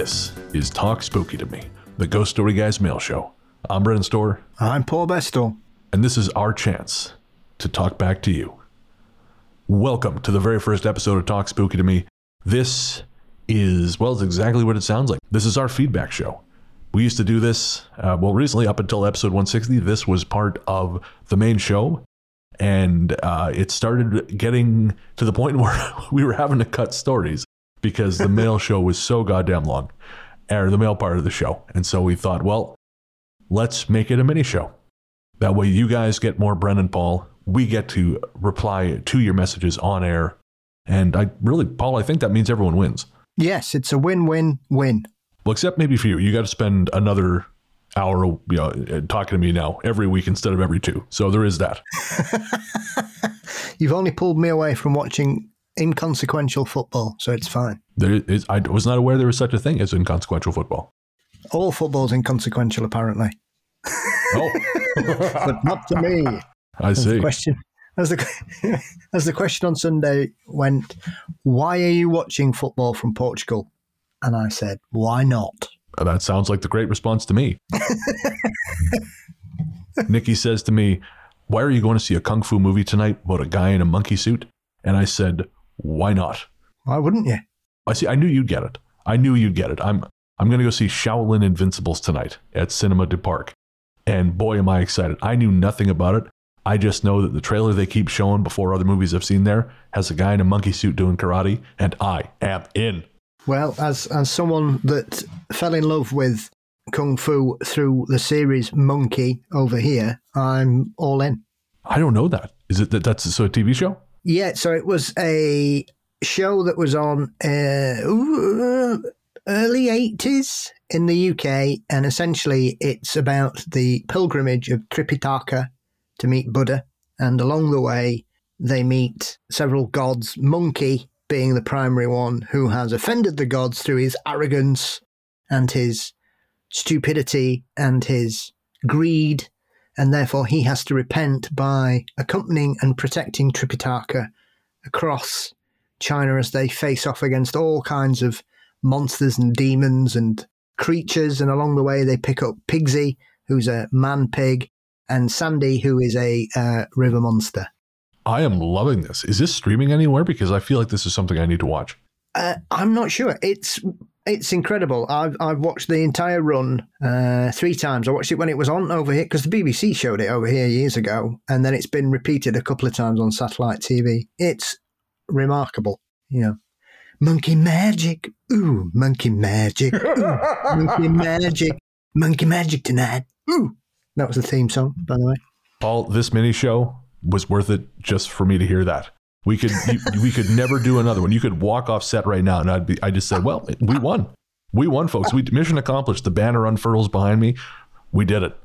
This is Talk Spooky to Me, the Ghost Story Guys mail show. I'm Brennan Storr, I'm Paul Bestel. and this is our chance to talk back to you. Welcome to the very first episode of Talk Spooky to Me. This is, well, it's exactly what it sounds like. This is our feedback show. We used to do this, uh, well, recently up until episode 160. This was part of the main show. And uh, it started getting to the point where we were having to cut stories because the mail show was so goddamn long, or the mail part of the show. And so we thought, well, let's make it a mini show. That way, you guys get more Brennan Paul. We get to reply to your messages on air. And I really, Paul, I think that means everyone wins. Yes, it's a win-win-win. Well, except maybe for you. You got to spend another hour you know, uh, talking to me now every week instead of every two. So there is that. You've only pulled me away from watching inconsequential football, so it's fine. There is, I was not aware there was such a thing as inconsequential football. All football's inconsequential, apparently, Oh, but not to me. I As the see. question, as the as the question on Sunday went, why are you watching football from Portugal? And I said, why not? Uh, that sounds like the great response to me. Nikki says to me, Why are you going to see a kung fu movie tonight about a guy in a monkey suit? And I said, Why not? Why wouldn't you? I see. I knew you'd get it. I knew you'd get it. I'm I'm going to go see Shaolin Invincibles tonight at Cinema du Parc, and boy, am I excited! I knew nothing about it. I just know that the trailer they keep showing before other movies I've seen there has a guy in a monkey suit doing karate, and I am in. Well, as as someone that fell in love with kung fu through the series Monkey over here, I'm all in. I don't know that. Is it that that's so a TV show? Yeah, so it was a show that was on uh, early 80s in the UK, and essentially it's about the pilgrimage of Tripitaka to meet Buddha. And along the way, they meet several gods, Monkey being the primary one, who has offended the gods through his arrogance and his stupidity and his greed. And therefore, he has to repent by accompanying and protecting Tripitaka across China as they face off against all kinds of monsters and demons and creatures. And along the way, they pick up Pigsy, who's a man pig, and Sandy, who is a uh, river monster. I am loving this. Is this streaming anywhere? Because I feel like this is something I need to watch. Uh, I'm not sure. It's it's incredible. I've I've watched the entire run uh, three times. I watched it when it was on over here because the BBC showed it over here years ago, and then it's been repeated a couple of times on satellite TV. It's remarkable. You know, monkey magic. Ooh, monkey magic. Ooh, monkey magic. Monkey magic tonight. Ooh, that was the theme song, by the way. Paul, this mini show was worth it just for me to hear that. We could you, we could never do another one. You could walk off set right now, and I'd be I just said, well, we won, we won, folks. We mission accomplished. The banner unfurls behind me. We did it.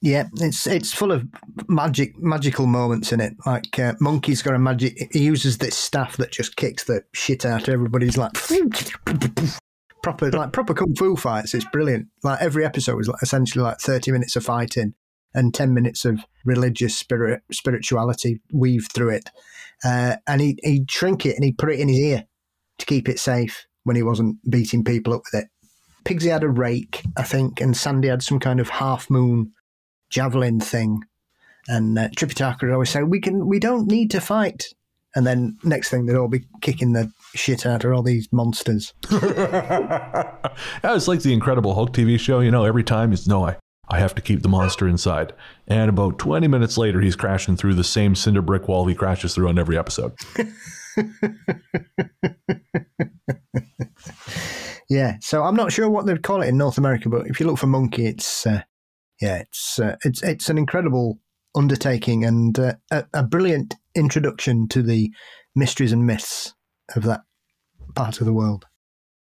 Yeah, it's it's full of magic magical moments in it. Like uh, Monkey's got a magic. He uses this staff that just kicks the shit out of everybody's like proper like proper kung fu fights. It's brilliant. Like every episode was like essentially like thirty minutes of fighting and ten minutes of religious spirit spirituality weaved through it. Uh, and he he'd shrink it and he'd put it in his ear to keep it safe when he wasn't beating people up with it. Pigsy had a rake, I think, and Sandy had some kind of half moon javelin thing. And uh, Tripitaka would always say, "We can, we don't need to fight." And then next thing they'd all be kicking the shit out of all these monsters. Yeah, it's like the Incredible Hulk TV show. You know, every time it's no, I I have to keep the monster inside. And about twenty minutes later, he's crashing through the same cinder brick wall he crashes through on every episode. Yeah, so I'm not sure what they'd call it in North America, but if you look for monkey, it's uh, yeah, it's uh, it's it's an incredible undertaking and uh, a, a brilliant introduction to the mysteries and myths of that part of the world.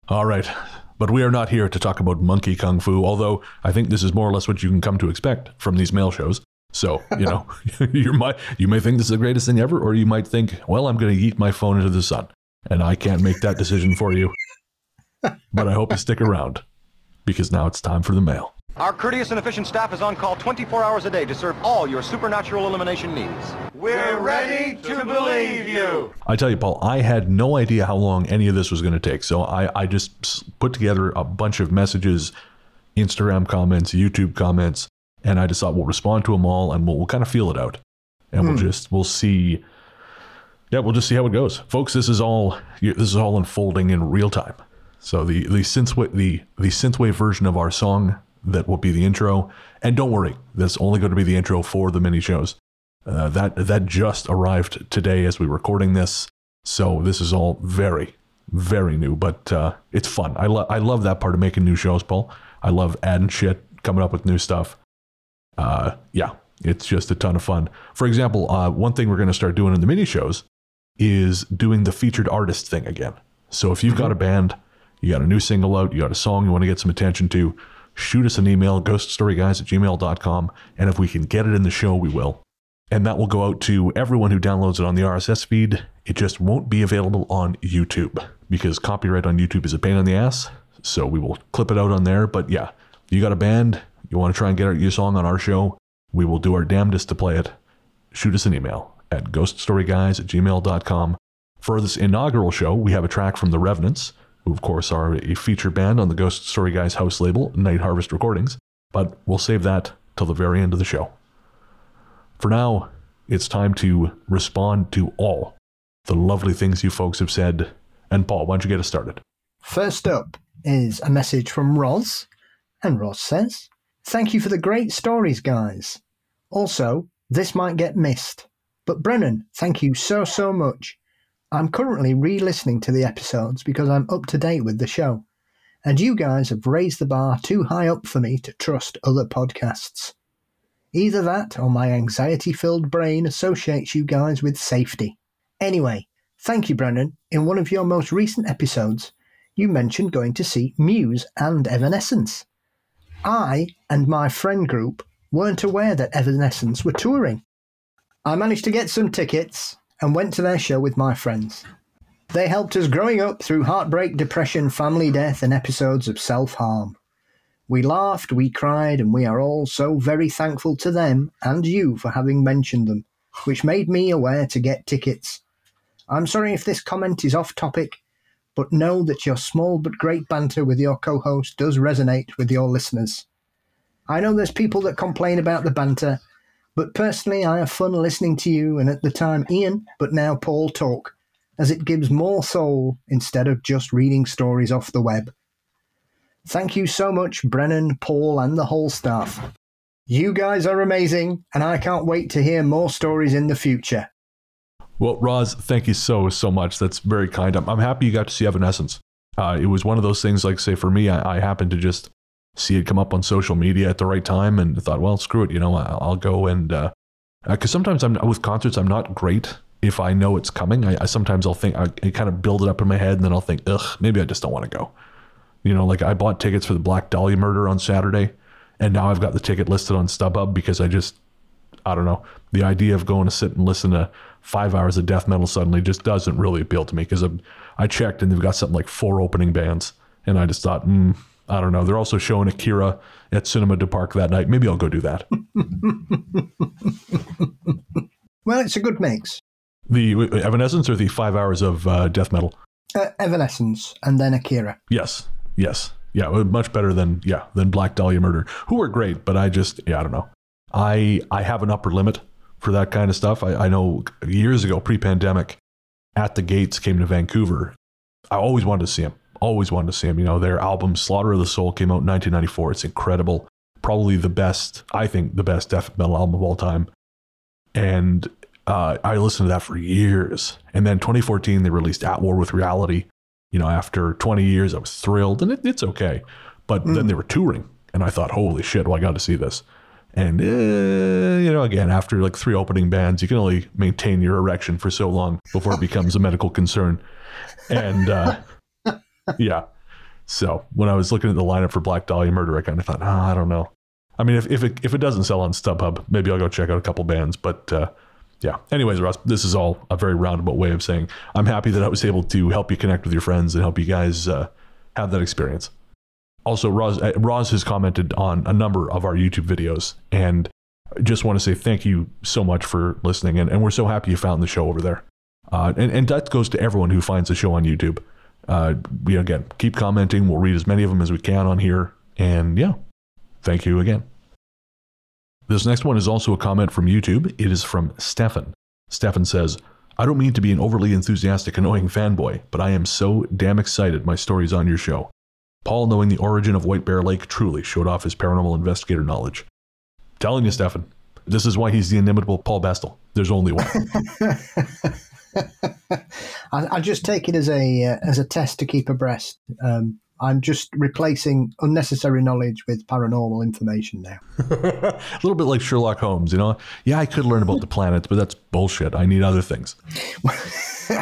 All right. But we are not here to talk about monkey kung fu, although I think this is more or less what you can come to expect from these mail shows. So, you know, you might you may think this is the greatest thing ever, or you might think, well, I'm going to eat my phone into the sun, and I can't make that decision for you. But I hope you stick around because now it's time for the mail. Our courteous and efficient staff is on call 24 hours a day to serve all your supernatural elimination needs. We're ready to believe you. I tell you, Paul, I had no idea how long any of this was going to take. So I, I just put together a bunch of messages, Instagram comments, YouTube comments, and I just thought we'll respond to them all and we'll, we'll kind of feel it out. And we'll hmm. just, we'll see. Yeah, we'll just see how it goes. Folks, this is all, this is all unfolding in real time. So the, the synthwave, the, the synthwave version of our song that will be the intro. And don't worry, that's only going to be the intro for the mini shows. Uh, that that just arrived today as we're recording this, so this is all very, very new. But uh, it's fun. I love I love that part of making new shows, Paul. I love adding shit, coming up with new stuff. Uh, yeah, it's just a ton of fun. For example, uh, one thing we're going to start doing in the mini shows is doing the featured artist thing again. So if you've got a band, you got a new single out, you got a song you want to get some attention to, shoot us an email, ghoststoryguys at gmail.com, and if we can get it in the show, we will and that will go out to everyone who downloads it on the RSS feed. It just won't be available on YouTube because copyright on YouTube is a pain in the ass. So we will clip it out on there. But yeah, you got a band, you want to try and get your song on our show, we will do our damnedest to play it. Shoot us an email at ghoststoryguys at gmail.com. For this inaugural show, we have a track from The Revenants, who of course are a feature band on the Ghost Story Guys house label, Night Harvest Recordings. But we'll save that till the very end of the show. For now, it's time to respond to all the lovely things you folks have said. And Paul, why don't you get us started? First up is a message from Roz, and Roz says, Thank you for the great stories, guys. Also, this might get missed, but Brennan, thank you so, so much. I'm currently re listening to the episodes because I'm up to date with the show, and you guys have raised the bar too high up for me to trust other podcasts. Either that or my anxiety filled brain associates you guys with safety. Anyway, thank you, Brennan. In one of your most recent episodes, you mentioned going to see Muse and Evanescence. I and my friend group weren't aware that Evanescence were touring. I managed to get some tickets and went to their show with my friends. They helped us growing up through heartbreak, depression, family death, and episodes of self harm. We laughed, we cried, and we are all so very thankful to them and you for having mentioned them, which made me aware to get tickets. I'm sorry if this comment is off topic, but know that your small but great banter with your co host does resonate with your listeners. I know there's people that complain about the banter, but personally I have fun listening to you and at the time Ian, but now Paul talk, as it gives more soul instead of just reading stories off the web. Thank you so much, Brennan, Paul, and the whole staff. You guys are amazing, and I can't wait to hear more stories in the future. Well, Roz, thank you so, so much. That's very kind. I'm, I'm happy you got to see Evanescence. Uh, it was one of those things, like, say, for me, I, I happened to just see it come up on social media at the right time and thought, well, screw it, you know, I'll, go and, because uh, uh, sometimes I'm with concerts, I'm not great if I know it's coming. I, I sometimes I'll think, I, I kind of build it up in my head and then I'll think, ugh, maybe I just don't want to go. You know, like I bought tickets for the Black Dahlia murder on Saturday, and now I've got the ticket listed on StubHub because I just, I don't know, the idea of going to sit and listen to five hours of death metal suddenly just doesn't really appeal to me because I checked and they've got something like four opening bands, and I just thought, mm, I don't know. They're also showing Akira at Cinema du Parc that night. Maybe I'll go do that. well, it's a good mix. The Evanescence or the five hours of uh, death metal? Uh, Evanescence and then Akira. Yes, yes, yeah, much better than yeah than Black Dahlia Murder, who were great, but I just yeah I don't know. I I have an upper limit for that kind of stuff. I, I know years ago, pre-pandemic, at the Gates came to Vancouver. I always wanted to see him. Always wanted to see him. You know, their album Slaughter of the Soul came out in 1994. It's incredible. Probably the best, I think, the best death metal album of all time. And uh, I listened to that for years. And then 2014, they released At War with Reality. You know, after 20 years, I was thrilled, and it, it's okay. But mm. then they were touring, and I thought, holy shit, well, I got to see this. And, uh, you know, again, after like three opening bands, you can only maintain your erection for so long before it becomes a medical concern. And, uh, yeah. So when I was looking at the lineup for Black Dahlia Murder, I kind of thought, oh, I don't know. I mean, if, if it, if it doesn't sell on StubHub, maybe I'll go check out a couple bands. But, uh, yeah. Anyways, Russ, this is all a very roundabout way of saying I'm happy that I was able to help you connect with your friends and help you guys uh, have that experience. also, Roz, uh, Roz has commented on a number of our YouTube videos, and just want to say thank you so much for listening, and, and we're so happy you found the show over there. Uh, and, and that goes to everyone who finds the show on YouTube. Uh, you know, again, keep commenting. We'll read as many of them as we can on here. And yeah, thank you again. This next one is also a comment from YouTube. It is from Stefan. Stefan says, I don't mean to be an overly enthusiastic, annoying fanboy, but I am so damn excited my story's on your show. Paul, knowing the origin of White Bear Lake, truly showed off his paranormal investigator knowledge. Telling you, Stefan, this is why he's the inimitable Paul Bastel. There's only one. I, I, just take it as a uh, as a test to keep abreast. Um, I'm just replacing unnecessary knowledge with paranormal information now. a little bit like Sherlock Holmes, you know? Yeah, I could learn about the planets, but that's bullshit. I need other things.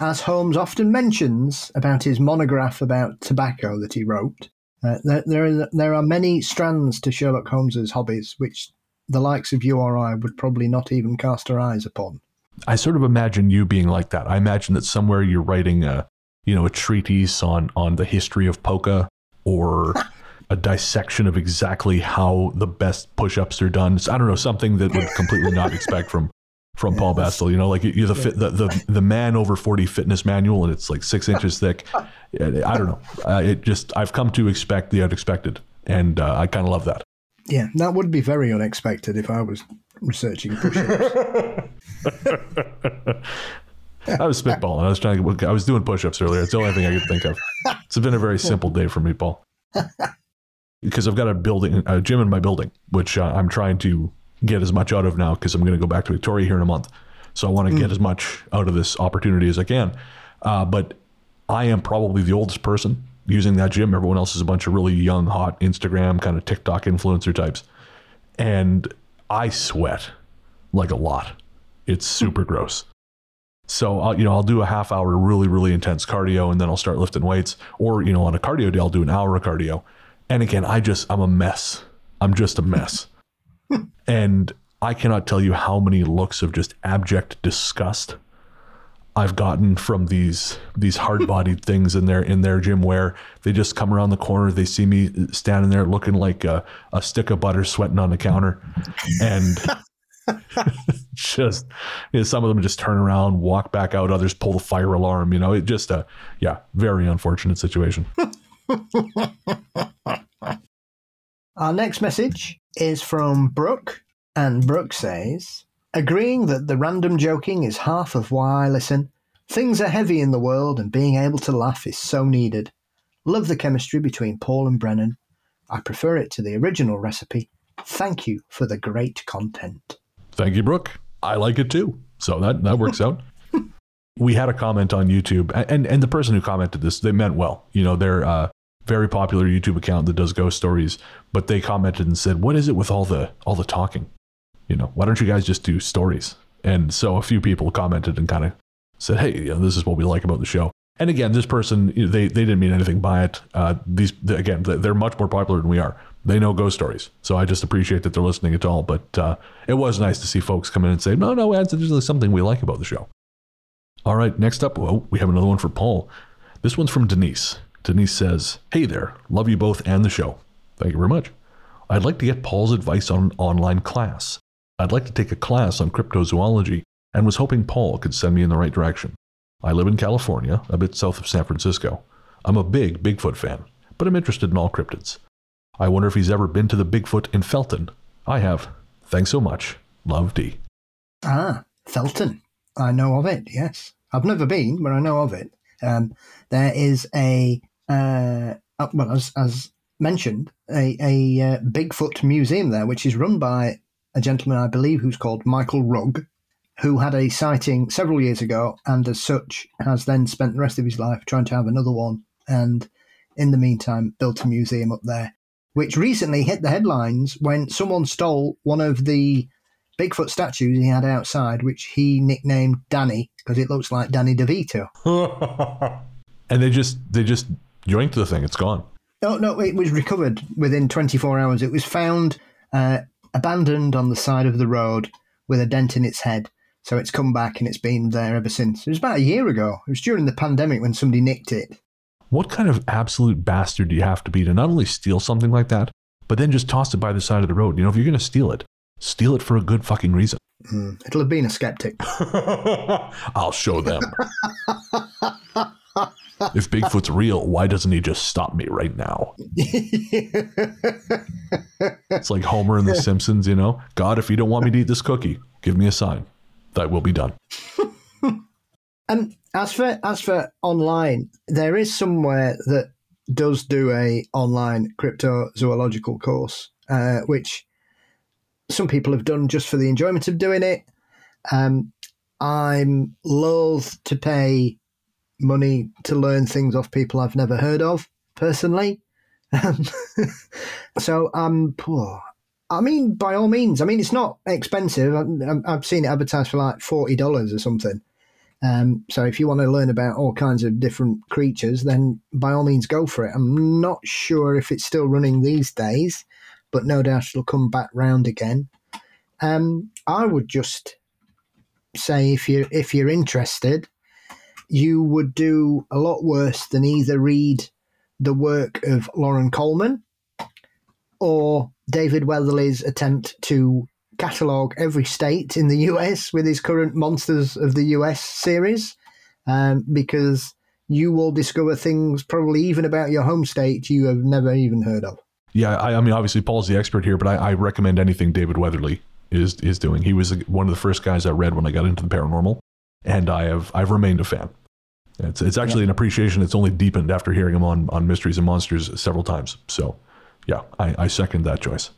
As Holmes often mentions about his monograph about tobacco that he wrote, uh, there, there, are, there are many strands to Sherlock Holmes's hobbies which the likes of you or I would probably not even cast our eyes upon. I sort of imagine you being like that. I imagine that somewhere you're writing a, you know, a treatise on on the history of polka or a dissection of exactly how the best push-ups are done. I don't know, something that would completely not expect from from Paul Bastel. You know, like you're the, fit, the the the man over forty fitness manual, and it's like six inches thick. I don't know. Uh, it just I've come to expect the unexpected, and uh, I kind of love that. Yeah, that would be very unexpected if I was researching push-ups. I was spitballing. I was trying to. I was doing push-ups earlier. It's the only thing I could think of. It's been a very simple day for me, Paul. Because I've got a building, a gym in my building, which uh, I'm trying to get as much out of now because I'm going to go back to Victoria here in a month. So I want to mm. get as much out of this opportunity as I can. Uh, but I am probably the oldest person using that gym. Everyone else is a bunch of really young, hot Instagram kind of TikTok influencer types. And I sweat like a lot. It's super gross. So I'll, you know, I'll do a half hour really, really intense cardio and then I'll start lifting weights. Or, you know, on a cardio day, I'll do an hour of cardio. And again, I just, I'm a mess. I'm just a mess. and I cannot tell you how many looks of just abject disgust I've gotten from these these hard bodied things in their in their gym where they just come around the corner, they see me standing there looking like a, a stick of butter sweating on the counter, and just you know, some of them just turn around, walk back out, others pull the fire alarm. You know, it just a yeah, very unfortunate situation. Our next message is from Brooke, and Brooke says, Agreeing that the random joking is half of why I listen. Things are heavy in the world, and being able to laugh is so needed. Love the chemistry between Paul and Brennan. I prefer it to the original recipe. Thank you for the great content. Thank you, Brooke. I like it too. So that, that works out. we had a comment on YouTube, and, and the person who commented this, they meant well. You know, they're uh, very popular YouTube account that does ghost stories, but they commented and said, "What is it with all the all the talking? You know, why don't you guys just do stories? And so a few people commented and kind of said, hey, you know, this is what we like about the show. And again, this person, you know, they, they didn't mean anything by it. Uh, these, again, they're much more popular than we are. They know ghost stories. So I just appreciate that they're listening at all. But uh, it was nice to see folks come in and say, no, no, there's something we like about the show. All right, next up, well, we have another one for Paul. This one's from Denise. Denise says, Hey there, love you both and the show. Thank you very much. I'd like to get Paul's advice on an online class. I'd like to take a class on cryptozoology and was hoping Paul could send me in the right direction. I live in California, a bit south of San Francisco. I'm a big Bigfoot fan, but I'm interested in all cryptids. I wonder if he's ever been to the Bigfoot in Felton. I have. Thanks so much. Love D. Ah, Felton. I know of it, yes. I've never been, but I know of it. Um, there is a, uh, uh well, as, as mentioned, a, a uh, Bigfoot museum there, which is run by a gentleman, I believe, who's called Michael Rugg, who had a sighting several years ago and, as such, has then spent the rest of his life trying to have another one. And in the meantime, built a museum up there, which recently hit the headlines when someone stole one of the Bigfoot statues he had outside, which he nicknamed Danny because it looks like Danny DeVito. and they just they just yoinked the thing; it's gone. No, no, it was recovered within 24 hours. It was found uh, abandoned on the side of the road with a dent in its head. So it's come back and it's been there ever since. It was about a year ago. It was during the pandemic when somebody nicked it. What kind of absolute bastard do you have to be to not only steal something like that, but then just toss it by the side of the road? You know, if you're going to steal it, steal it for a good fucking reason. Mm, it'll have been a skeptic. I'll show them. if Bigfoot's real, why doesn't he just stop me right now? it's like Homer in The Simpsons, you know? God, if you don't want me to eat this cookie, give me a sign. That will be done. and as for as for online, there is somewhere that does do a online cryptozoological course, uh, which some people have done just for the enjoyment of doing it. Um, I'm loath to pay money to learn things off people I've never heard of personally. so I'm poor. I mean, by all means. I mean, it's not expensive. I've seen it advertised for like forty dollars or something. Um, so if you want to learn about all kinds of different creatures, then by all means go for it. I'm not sure if it's still running these days, but no doubt it'll come back round again. Um, I would just say if you if you're interested, you would do a lot worse than either read the work of Loren Coleman or David Weatherly's attempt to catalogue every state in the US with his current Monsters of the US series, um, because you will discover things probably even about your home state you have never even heard of. Yeah, I, I mean, obviously Paul's the expert here, but I, I, recommend anything David Weatherly is is doing. He was one of the first guys I read when I got into the paranormal, and I have I've remained a fan. It's it's actually yeah. an appreciation that's only deepened after hearing him on on Mysteries and Monsters several times. So, yeah, I, I second that choice.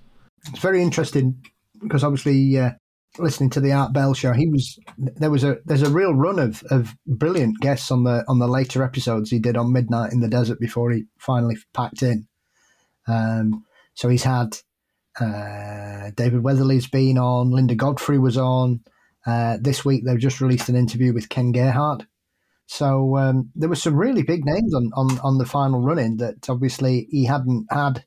It's very interesting because obviously uh, listening to the Art Bell show, he was there was a there's a real run of of brilliant guests on the on the later episodes he did on Midnight in the Desert before he finally packed in. Um, so he's had uh, David Weatherly's been on, Linda Godfrey was on. Uh, this week they've just released an interview with Ken Gerhard. So um, there were some really big names on, on, on the final run in that obviously he hadn't had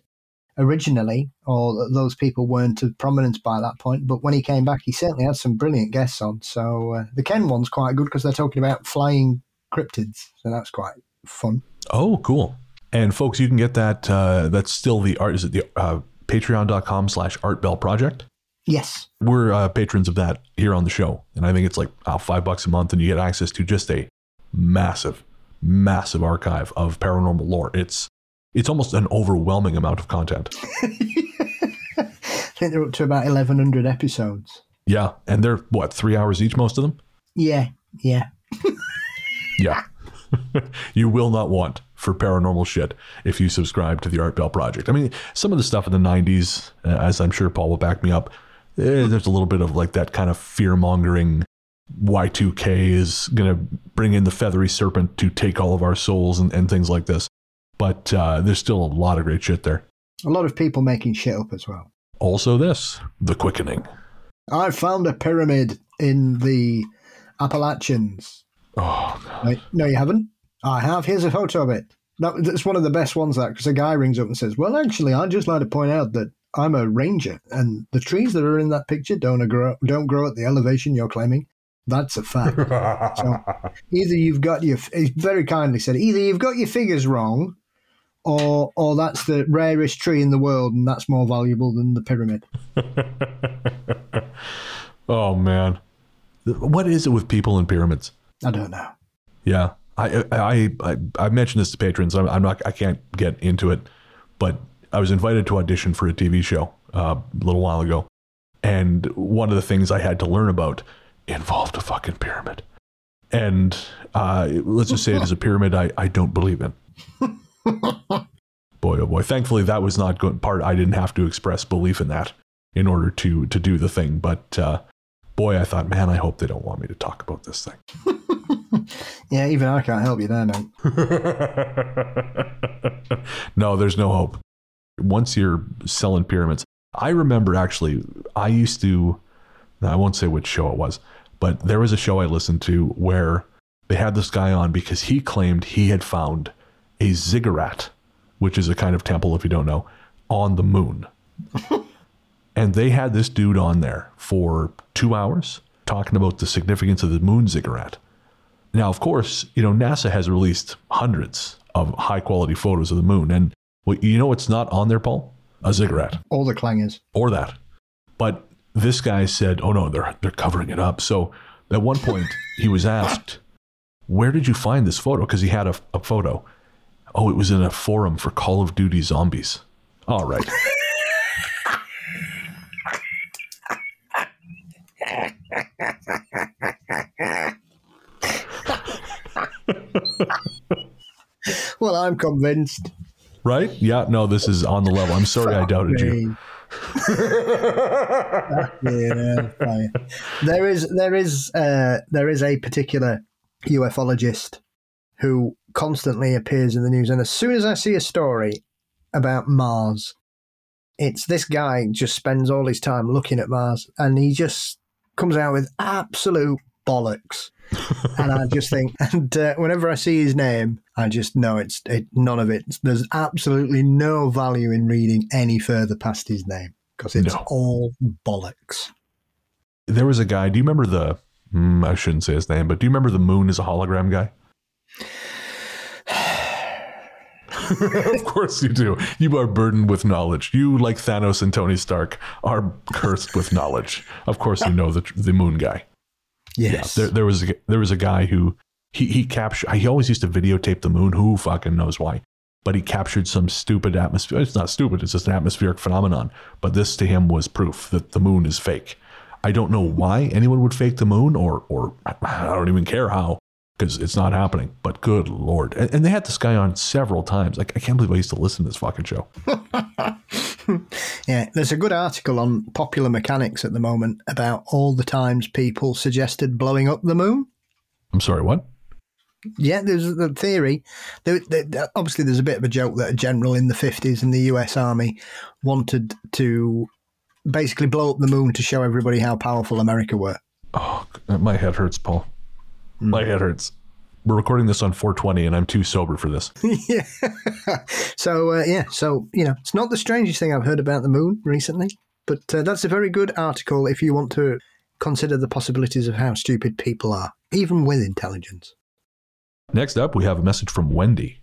originally, or those people weren't of prominence by that point. But when he came back, he certainly had some brilliant guests on. So uh, the Ken one's quite good because they're talking about flying cryptids. So that's quite fun. Oh, cool. And folks, you can get that. Uh, that's still the art. Is it the uh, patreon.com slash art bell project? Yes. We're uh, patrons of that here on the show. And I think it's like oh, five bucks a month and you get access to just a massive, massive archive of paranormal lore. It's it's almost an overwhelming amount of content. I think they're up to about eleven hundred episodes. Yeah, and they're what three hours each, most of them. Yeah, yeah, yeah. you will not want for paranormal shit if you subscribe to the Art Bell Project. I mean, some of the stuff in the '90s, uh, as I'm sure Paul will back me up, eh, there's a little bit of like that kind of fear mongering Y2K is going to bring in the feathery serpent to take all of our souls and, and things like this. But uh, there's still a lot of great shit there. A lot of people making shit up as well. Also, this The Quickening. I found a pyramid in the Appalachians. Oh, God. No, you haven't? I have. Here's a photo of it. That, that's one of the best ones, that, because a guy rings up and says, Well, actually, I'd just like to point out that I'm a ranger, and the trees that are in that picture don't grow, don't grow at the elevation you're claiming. That's a fact. so either you've got your, very kindly said, either you've got your figures wrong, or or that's the rarest tree in the world, and that's more valuable than the pyramid. oh man, what is it with people and pyramids? I don't know. Yeah, I I I, I mentioned this to patrons. I'm, I'm, not. I can't get into it, but I was invited to audition for a TV show uh, a little while ago, and one of the things I had to learn about involved a fucking pyramid. And uh, let's just say it is a pyramid I, I don't believe in. boy, oh boy. Thankfully, that was not good part. I didn't have to express belief in that in order to to do the thing. But uh, boy, I thought, man, I hope they don't want me to talk about this thing. yeah, even I can't help you there, man. no, there's no hope. Once you're selling pyramids, I remember actually, I used to. I won't say which show it was, but there was a show I listened to where they had this guy on because he claimed he had found a ziggurat, which is a kind of temple, if you don't know, on the moon. and they had this dude on there for two hours talking about the significance of the moon ziggurat. Now, of course, you know, NASA has released hundreds of high quality photos of the moon. And well, you know what's not on there, Paul? A cigarette All the clangers. or that. But this guy said, "Oh no, they're they're covering it up." So at one point he was asked, "Where did you find this photo?" Because he had a, a photo. Oh, it was in a forum for Call of Duty Zombies. All right. Well, I'm convinced. Right? Yeah, no, this is on the level. I'm sorry I doubted you. Yeah, there is there is uh, there is a particular ufologist who constantly appears in the news, and as soon as I see a story about Mars, it's this guy just spends all his time looking at Mars, and he just comes out with absolute bollocks. and I just think, and uh, whenever I see his name, I just know it's it, none of it. There's absolutely no value in reading any further past his name because it's No. all bollocks. There was a guy, do you remember the mm, I shouldn't say his name, but do you remember the moon is a hologram guy? of course you do. You are burdened with knowledge. You, like Thanos and Tony Stark, are cursed with knowledge. Of course, you know the the moon guy. Yes. There, there was a, there was a guy who he he captured. He always used to videotape the moon. Who fucking knows why? But he captured some stupid atmosphere. It's not stupid. It's just an atmospheric phenomenon. But this to him was proof that the moon is fake. I don't know why anyone would fake the moon, or or I don't even care how, because it's not happening. But good lord, and, and they had this guy on several times. Like I can't believe I used to listen to this fucking show. Yeah, there's a good article on popular mechanics at the moment about all the times people suggested blowing up the moon. I'm sorry, what? Yeah, there's the theory. There, there, obviously, there's a bit of a joke that a general in the 50s in the US Army wanted to basically blow up the moon to show everybody how powerful America were. Oh, my head hurts, Paul. My head hurts. We're recording this on 420, and I'm too sober for this. yeah. so, uh, yeah, so, you know, it's not the strangest thing I've heard about the moon recently, but uh, that's a very good article if you want to consider the possibilities of how stupid people are, even with intelligence. Next up, we have a message from Wendy.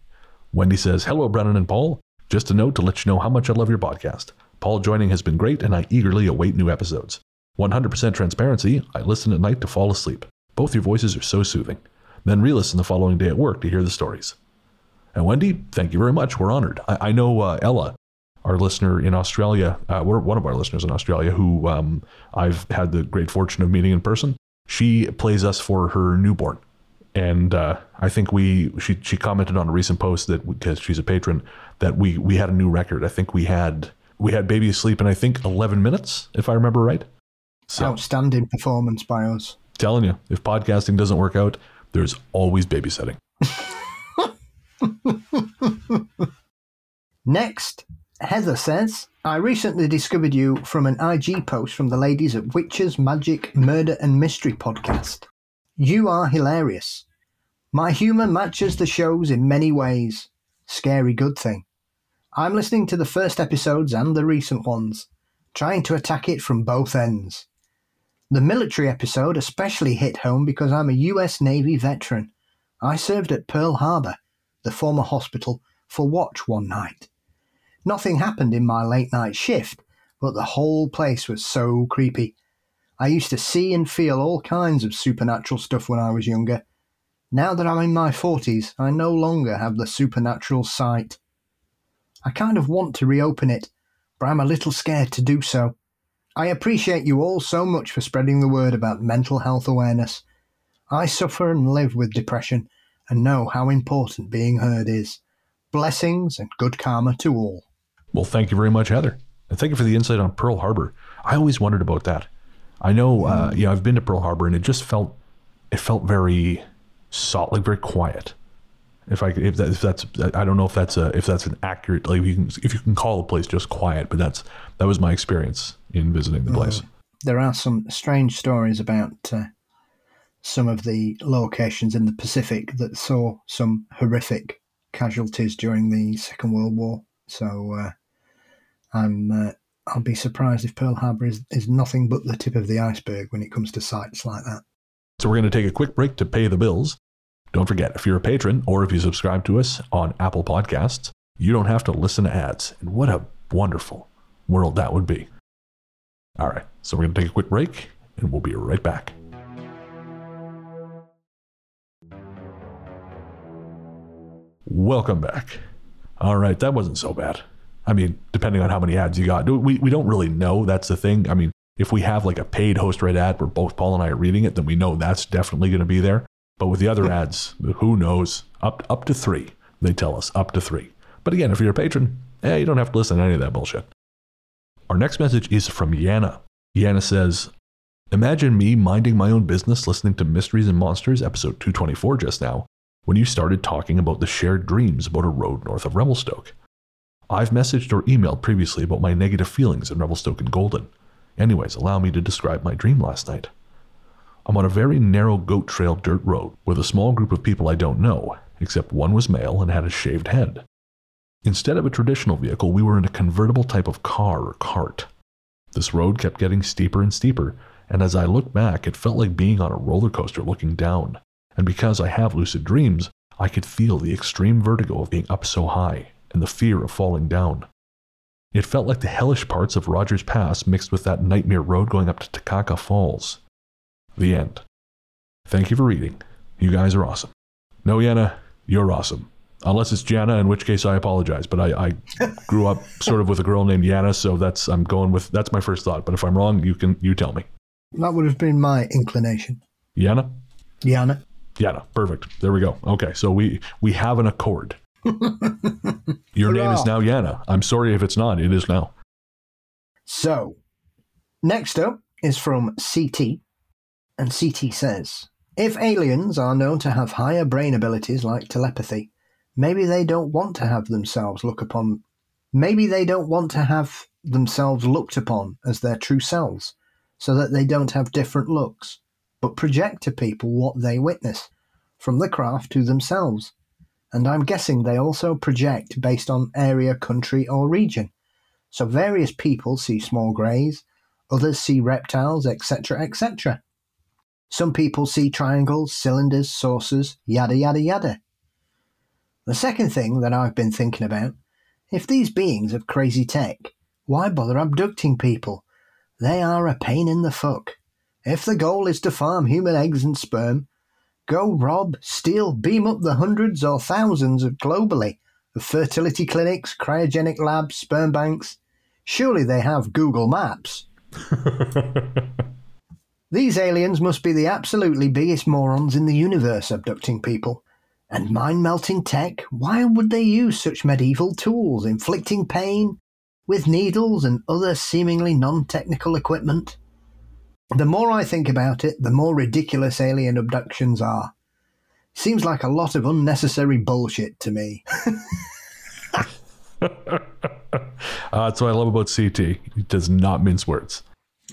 Wendy says, Hello, Brennan and Paul. Just a note to let you know how much I love your podcast. Paul joining has been great, and I eagerly await new episodes. 100% transparency, I listen at night to fall asleep. Both your voices are so soothing. Then re listen the following day at work to hear the stories. And Wendy, thank you very much. We're honored. I, I know uh, Ella, our listener in Australia, uh, we're one of our listeners in Australia who um, I've had the great fortune of meeting in person. She plays us for her newborn and uh, I think we she she commented on a recent post that because she's a patron that we we had a new record. I think we had we had baby asleep in I think 11 minutes if I remember right. So Outstanding performance by us. telling you, if podcasting doesn't work out, there's always babysitting. Next, Heather says, I recently discovered you from an IG post from the ladies at Witches, Magic, Murder and Mystery podcast. You are hilarious. My humour matches the show's in many ways. Scary good thing. I'm listening to the first episodes and the recent ones, trying to attack it from both ends. The military episode especially hit home because I'm a US Navy veteran. I served at Pearl Harbor, the former hospital, for watch one night. Nothing happened in my late night shift, but the whole place was so creepy. I used to see and feel all kinds of supernatural stuff when I was younger. Now that I'm in my 40s, I no longer have the supernatural sight. I kind of want to reopen it, but I'm a little scared to do so. I appreciate you all so much for spreading the word about mental health awareness. I suffer and live with depression and know how important being heard is. Blessings and good karma to all. Well, thank you very much, Heather, and thank you for the insight on Pearl Harbor. I always wondered about that. I know, uh, yeah, I've been to Pearl Harbor, and it just felt it felt very salt, like very quiet. If I if, that, if that's I don't know if that's a if that's an accurate like if you can if you can call a place just quiet, but that's that was my experience in visiting the place. There are some strange stories about uh, some of the locations in the Pacific that saw some horrific casualties during the Second World War. So uh, I'm uh, I'll be surprised if Pearl Harbor is, is nothing but the tip of the iceberg when it comes to sites like that. So we're going to take a quick break to pay the bills. Don't forget, if you're a patron or if you subscribe to us on Apple Podcasts, you don't have to listen to ads. And what a wonderful world that would be. All right, so we're going to take a quick break and we'll be right back. Welcome back. All right, that wasn't so bad. I mean, depending on how many ads you got, we, we don't really know. That's the thing. I mean, if we have like a paid host read ad where both Paul and I are reading it, then we know that's definitely going to be there. But with the other ads, who knows? Up up to three, they tell us up to three. But again, if you're a patron, eh, you don't have to listen to any of that bullshit. Our next message is from Yana. Yana says, Imagine me minding my own business listening to Mysteries and Monsters, episode 224 just now, when you started talking about the shared dreams about a road north of Revelstoke. I've messaged or emailed previously about my negative feelings in Revelstoke and Golden. Anyways, allow me to describe my dream last night. I'm on a very narrow goat trail dirt road with a small group of people I don't know, except one was male and had a shaved head. Instead of a traditional vehicle, we were in a convertible type of car or cart. This road kept getting steeper and steeper, and as I looked back, it felt like being on a roller coaster looking down. And because I have lucid dreams, I could feel the extreme vertigo of being up so high and the fear of falling down. It felt like the hellish parts of Rogers Pass mixed with that nightmare road going up to Takakkaw Falls. The end. Thank you for reading. You guys are awesome. No, Yana, you're awesome. Unless it's Jana, in which case I apologize. But I, I grew up sort of with a girl named Yana, so that's I'm going with that's my first thought. But if I'm wrong, you can you tell me. That would have been my inclination. Yana? Yana. Yana. Perfect. There we go. Okay, so we we have an accord. Your name is now Yana. I'm sorry if it's not. It is now. So, next up is from CT, and CT says If aliens are known to have higher brain abilities like telepathy, maybe they don't want to have themselves look upon. Maybe they don't want to have themselves looked upon as their true selves, so that they don't have different looks, but project to people what they witness, from the craft to themselves. And I'm guessing they also project based on area, country, or region. So various people see small greys, others see reptiles, etc., etc. Some people see triangles, cylinders, saucers, yada yada yada. The second thing that I've been thinking about if these beings have crazy tech, why bother abducting people? They are a pain in the fuck. If the goal is to farm human eggs and sperm, go rob, steal, beam up the hundreds or thousands of globally of fertility clinics, cryogenic labs, sperm banks. Surely they have Google Maps. These aliens must be the absolutely biggest morons in the universe abducting people. And mind melting tech, why would they use such medieval tools, inflicting pain with needles and other seemingly non technical equipment? The more I think about it, the more ridiculous alien abductions are. Seems like a lot of unnecessary bullshit to me. uh, that's what I love about CT. He does not mince words.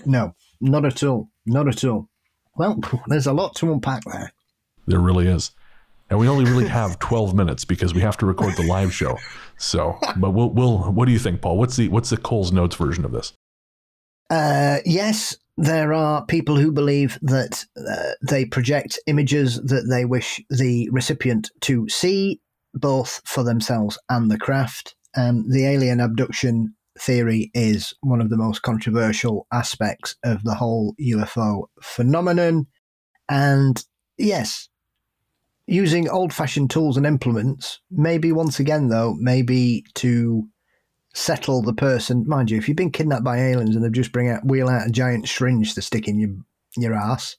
No, not at all. Not at all. Well, there's a lot to unpack there. There really is. And we only really have 12 minutes because we have to record the live show. So, but we'll, we'll what do you think, Paul? What's the what's the Cole's Notes version of this? Uh, yes, there are people who believe that uh, they project images that they wish the recipient to see, both for themselves and the craft. Um, the alien abduction theory is one of the most controversial aspects of the whole UFO phenomenon. And yes, using old fashioned tools and implements, maybe once again, though, maybe to settle the person. Mind you, if you've been kidnapped by aliens and they've just bring out wheel out a giant syringe to stick in your your ass,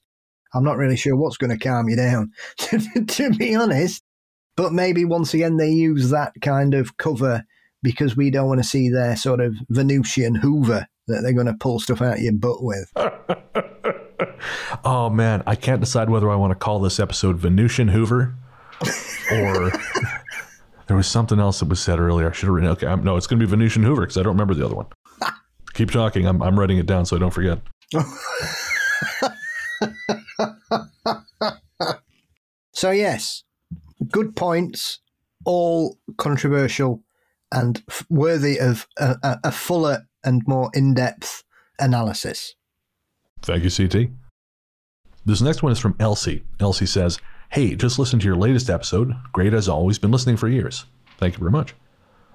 I'm not really sure what's going to calm you down, to, be honest. But maybe once again they use that kind of cover because we don't want to see their sort of Venusian Hoover that they're going to pull stuff out your butt with. oh man, I can't decide whether I want to call this episode Venusian Hoover or there was something else that was said earlier. I should have written. Okay, I'm, no, it's going to be Venusian Hoover because I don't remember the other one. Keep talking. I'm I'm writing it down so I don't forget. so yes, good points, all controversial and f- worthy of a, a, a fuller and more in-depth analysis. Thank you, CT. This next one is from Elsie. Elsie says, Hey, just listened to your latest episode. Great as always, been listening for years. Thank you very much.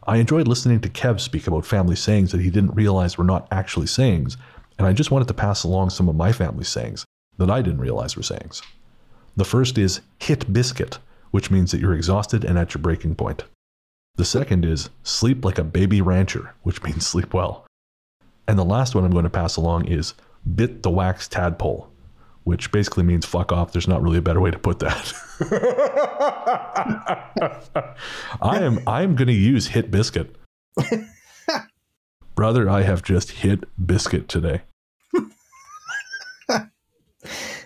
I enjoyed listening to Kev speak about family sayings that he didn't realize were not actually sayings, and I just wanted to pass along some of my family sayings that I didn't realize were sayings. The first is hit biscuit, which means that you're exhausted and at your breaking point. The second is sleep like a baby rancher, which means sleep well. And the last one I'm going to pass along is bit the wax tadpole, which basically means fuck off. There's not really a better way to put that. I am I am going to use hit biscuit. Brother, I have just hit biscuit today.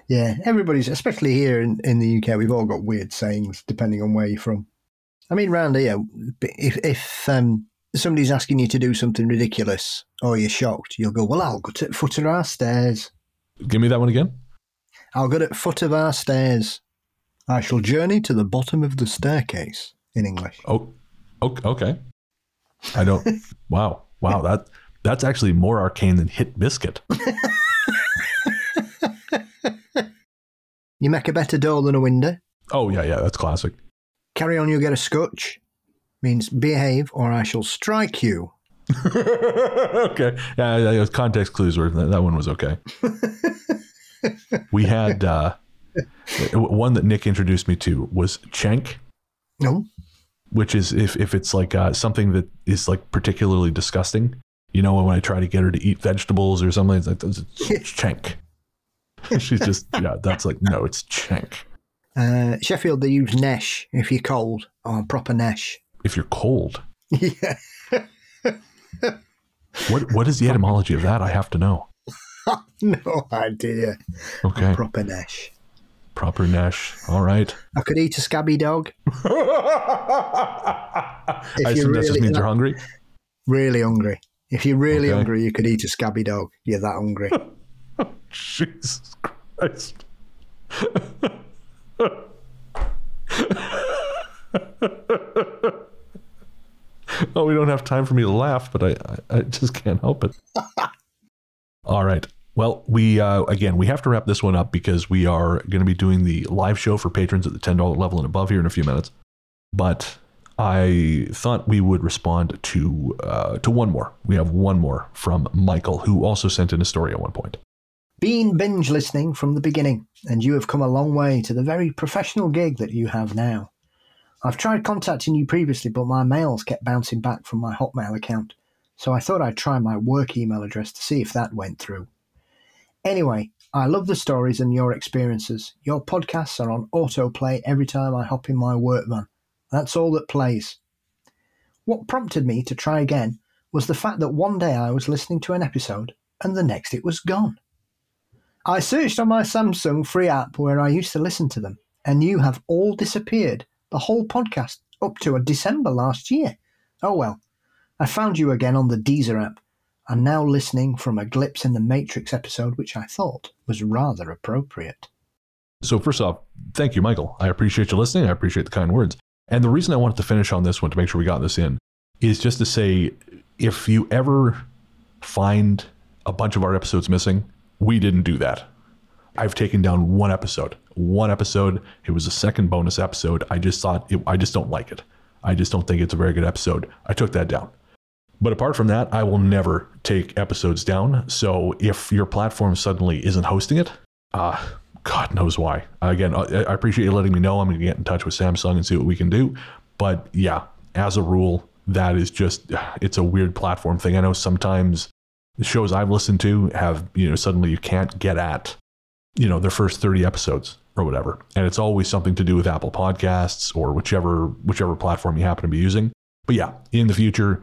Yeah, everybody's, especially here in, in the UK, we've all got weird sayings depending on where you're from. I mean, round here, if, if um, somebody's asking you to do something ridiculous or you're shocked, you'll go, Well, I'll go to the foot of our stairs. Give me that one again. I'll go at foot of our stairs. I shall journey to the bottom of the staircase in English. Oh, okay. I don't. wow, wow. That that's actually more arcane than hit biscuit. You make a better door than a window. Oh yeah, yeah, that's classic. Carry on, you'll get a scotch. Means behave or I shall strike you. okay. Yeah, yeah, context clues were that one was okay. We had uh, one that Nick introduced me to was Chenk. No. Which is if, if it's like uh, something that is like particularly disgusting. You know, when I try to get her to eat vegetables or something, it's like it's Chenk. She's just, yeah, that's like, no, it's Chenk. Uh, Sheffield, they use Nesh if you're cold, or proper Nesh. If you're cold? Yeah. what What is the etymology of that? I have to know. no idea. Okay. proper Nesh. Proper Nesh. All right. I could eat a scabby dog. I assume really, that just means you're hungry? Really hungry. If you're really okay. hungry, you could eat a scabby dog. You're that hungry. Jesus Christ. oh, we don't have time for me to laugh, but I, I, I just can't help it. All right. Well, we uh, again we have to wrap this one up because we are going to be doing the live show for patrons at the ten dollar level and above here in a few minutes. But I thought we would respond to uh, to one more. We have one more from Michael, who also sent in a story at one point. Been binge listening from the beginning, and you have come a long way to the very professional gig that you have now. I've tried contacting you previously, but my mails kept bouncing back from my Hotmail account, so I thought I'd try my work email address to see if that went through. Anyway, I love the stories and your experiences. Your podcasts are on autoplay every time I hop in my work van. That's all that plays. What prompted me to try again was the fact that one day I was listening to an episode and the next it was gone. I searched on my Samsung free app where I used to listen to them, and you have all disappeared, the whole podcast, up to December last year. Oh well, I found you again on the Deezer app, and now listening from a Glimpse in the Matrix episode, which I thought was rather appropriate. So, first off, thank you, Michael. I appreciate you listening. I appreciate the kind words. And the reason I wanted to finish on this one to make sure we got this in is just to say if you ever find a bunch of our episodes missing, we didn't do that. I've taken down one episode. One episode. It was a second bonus episode. I just thought, it, I just don't like it. I just don't think it's a very good episode. I took that down. But apart from that, I will never take episodes down. So if your platform suddenly isn't hosting it, uh, God knows why. Again, I appreciate you letting me know. I'm going to get in touch with Samsung and see what we can do. But yeah, as a rule, that is just, it's a weird platform thing. I know sometimes the shows I've listened to have, you know, suddenly you can't get at, you know, their first 30 episodes or whatever. And it's always something to do with Apple Podcasts or whichever whichever platform you happen to be using. But yeah, in the future,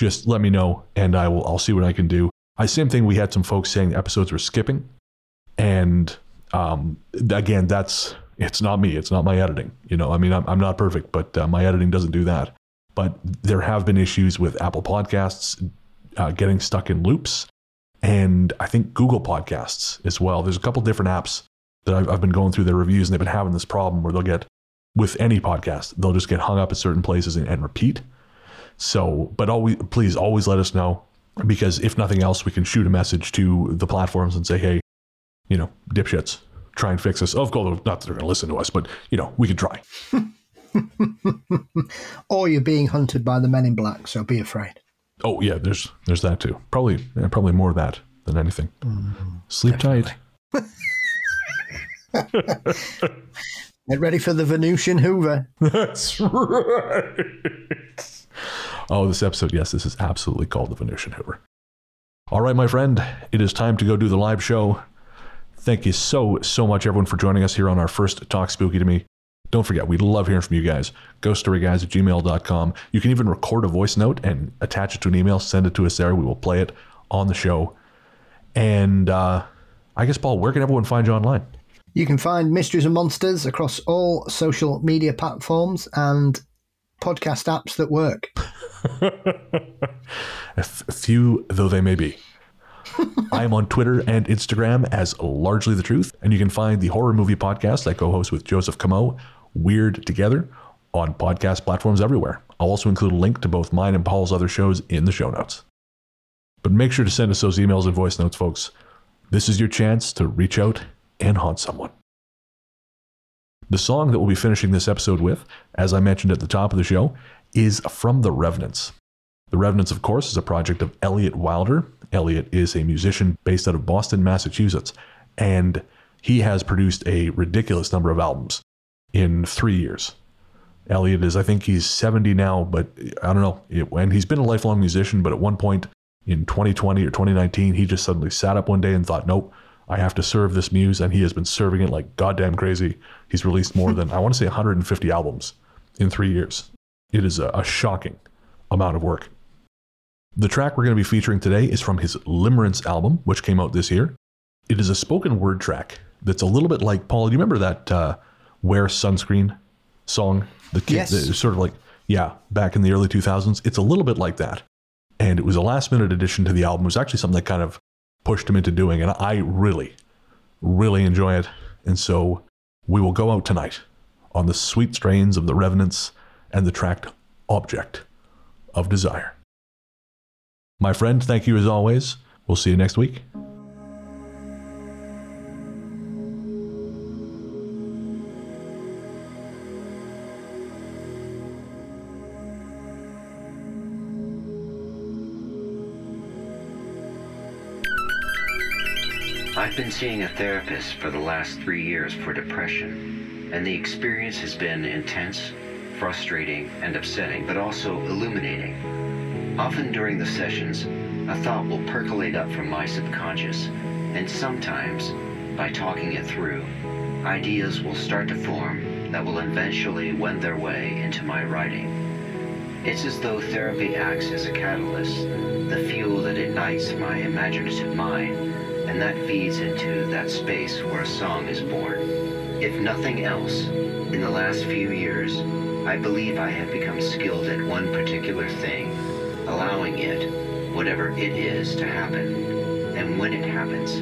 just let me know and I will I'll see what I can do. I same thing we had some folks saying episodes were skipping. And um, again, that's it's not me, it's not my editing. You know, I mean, I'm, I'm not perfect, but uh, my editing doesn't do that. But there have been issues with Apple Podcasts uh, getting stuck in loops, and I think Google Podcasts as well. There's a couple different apps that I've, I've been going through their reviews, and they've been having this problem where they'll get with any podcast, they'll just get hung up at certain places and, and repeat. So, but always, please always let us know because if nothing else, we can shoot a message to the platforms and say, hey, you know, dipshits, try and fix us. Of course, not that they're going to listen to us, but you know, we could try. or you're being hunted by the men in black, so be afraid. Oh yeah, there's there's that too. Probably yeah, probably more of that than anything. Mm-hmm. Sleep Definitely. tight. Get ready for the Venusian Hoover. That's right. Oh, this episode, yes, this is absolutely called the Venusian Hoover. All right, my friend, it is time to go do the live show. Thank you so, so much, everyone, for joining us here on our first Talk Spooky to Me. Don't forget, we love hearing from you guys. Ghoststoryguys at gmail.com. You can even record a voice note and attach it to an email, send it to us there. We will play it on the show. And uh, I guess, Paul, where can everyone find you online? You can find Mysteries and Monsters across all social media platforms and podcast apps that work. a few though they may be. I am on Twitter and Instagram as Largely the Truth, and you can find the horror movie podcast I co host with Joseph Camo, Weird Together, on podcast platforms everywhere. I'll also include a link to both mine and Paul's other shows in the show notes. But make sure to send us those emails and voice notes, folks. This is your chance to reach out and haunt someone. The song that we'll be finishing this episode with, as I mentioned at the top of the show, is from The Revenants. The Revenants, of course, is a project of Eliot Wilder. Eliot is a musician based out of Boston, Massachusetts, and he has produced a ridiculous number of albums in three years. Eliot is, I think he's 70 now, but I don't know. It, and he's been a lifelong musician, but at one point in 2020 or 2019, he just suddenly sat up one day and thought, nope, I have to serve this muse, and he has been serving it like goddamn crazy. He's released more than, I want to say, 150 albums in three years. It is a, a shocking amount of work. The track we're going to be featuring today is from his Limerence album, which came out this year. It is a spoken word track that's a little bit like, Paul, do you remember that uh, Wear Sunscreen song? The kid, yes. The, sort of like, yeah, back in the early 2000s. It's a little bit like that. And it was a last minute addition to the album. It was actually something that kind of pushed him into doing. And I really, really enjoy it. And so we will go out tonight on the sweet strains of the Revenants and the track Object of Desire. My friend, thank you as always. We'll see you next week. I've been seeing a therapist for the last three years for depression, and the experience has been intense, frustrating, and upsetting, but also illuminating. Often during the sessions, a thought will percolate up from my subconscious, and sometimes, by talking it through, ideas will start to form that will eventually wend their way into my writing. It's as though therapy acts as a catalyst, the fuel that ignites my imaginative mind and that feeds into that space where a song is born. If nothing else, in the last few years, I believe I have become skilled at one particular thing, allowing it, whatever it is, to happen. And when it happens,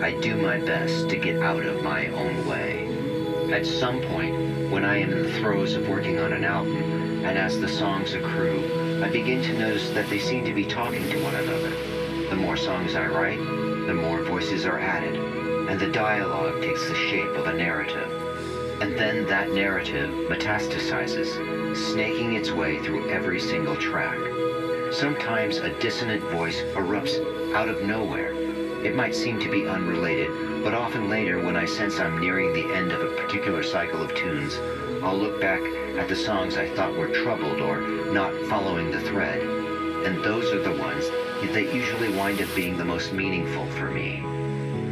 I do my best to get out of my own way. At some point, when I am in the throes of working on an album, and as the songs accrue, I begin to notice that they seem to be talking to one another. The more songs I write, the more voices are added, and the dialogue takes the shape of a narrative. And then that narrative metastasizes, snaking its way through every single track. Sometimes a dissonant voice erupts out of nowhere. It might seem to be unrelated, but often later when I sense I'm nearing the end of a particular cycle of tunes, I'll look back at the songs I thought were troubled or not following the thread. And those are the ones they usually wind up being the most meaningful for me.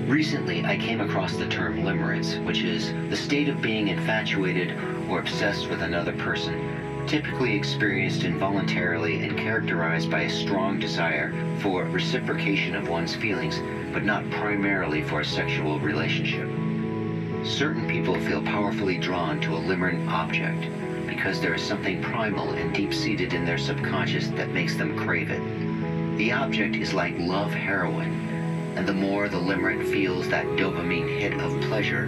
Recently, I came across the term limerence, which is the state of being infatuated or obsessed with another person, typically experienced involuntarily and characterized by a strong desire for reciprocation of one's feelings, but not primarily for a sexual relationship. Certain people feel powerfully drawn to a limerent object because there is something primal and deep-seated in their subconscious that makes them crave it. The object is like love heroin, and the more the limerent feels that dopamine hit of pleasure,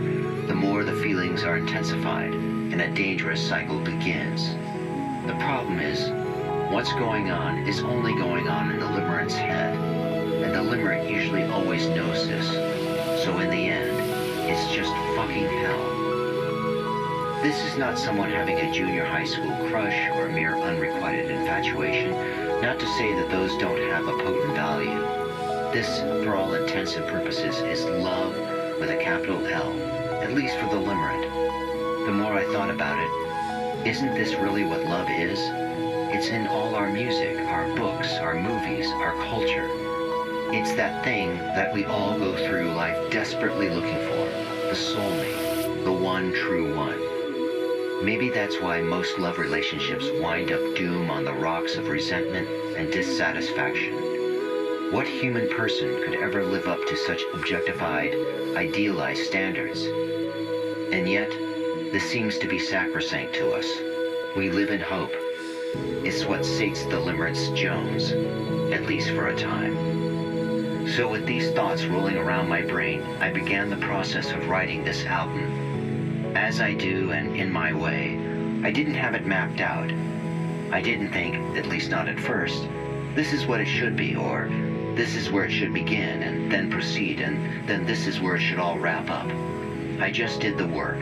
the more the feelings are intensified, and a dangerous cycle begins. The problem is, what's going on is only going on in the limerent's head, and the limerent usually always knows this. So in the end, it's just fucking hell. This is not someone having a junior high school crush or a mere unrequited infatuation, not to say that those don't have a potent value. This, for all intents and purposes, is love with a capital L, at least for the limerent. The more I thought about it, isn't this really what love is? It's in all our music, our books, our movies, our culture. It's that thing that we all go through life desperately looking for, the soulmate, the one true one. Maybe that's why most love relationships wind up doom on the rocks of resentment and dissatisfaction. What human person could ever live up to such objectified, idealized standards? And yet, this seems to be sacrosanct to us. We live in hope. It's what sates the limerent's Jones, at least for a time. So with these thoughts rolling around my brain, I began the process of writing this album. As I do and in my way, I didn't have it mapped out. I didn't think, at least not at first, this is what it should be, or this is where it should begin, and then proceed, and then this is where it should all wrap up. I just did the work.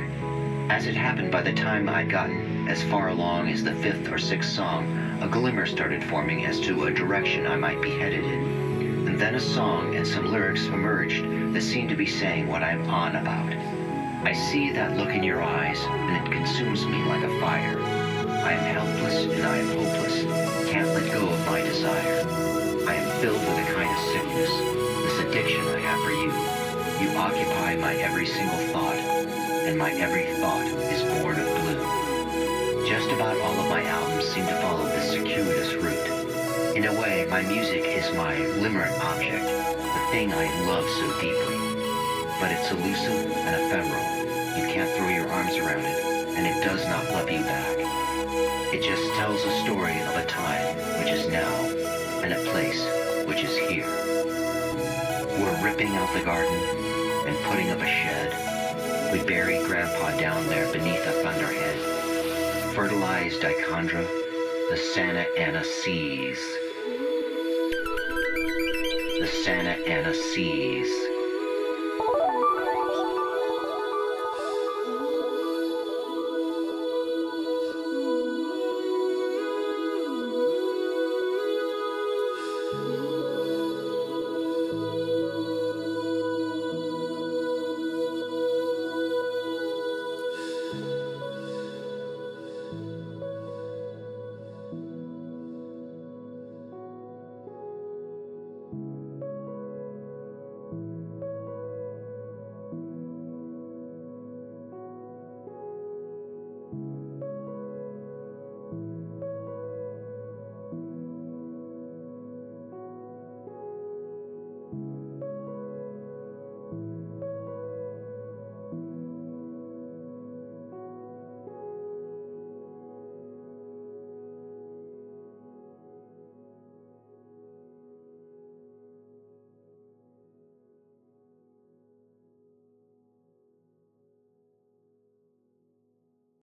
As it happened, by the time I'd gotten as far along as the fifth or sixth song, a glimmer started forming as to a direction I might be headed in. And then a song and some lyrics emerged that seemed to be saying what I'm on about. I see that look in your eyes, and it consumes me like a fire. I am helpless and I am hopeless, can't let go of my desire. I am filled with a kind of sickness, this addiction I have for you. You occupy my every single thought, and my every thought is born of blue. Just about all of my albums seem to follow this circuitous route. In a way, my music is my limerent object, the thing I love so deeply. But it's elusive and ephemeral. You can't throw your arms around it, and it does not love you back. It just tells a story of a time which is now, and a place which is here. We're ripping out the garden and putting up a shed. We buried Grandpa down there beneath a thunderhead. Fertilized Dichondra, the Santa Ana seas. The Santa Ana seas.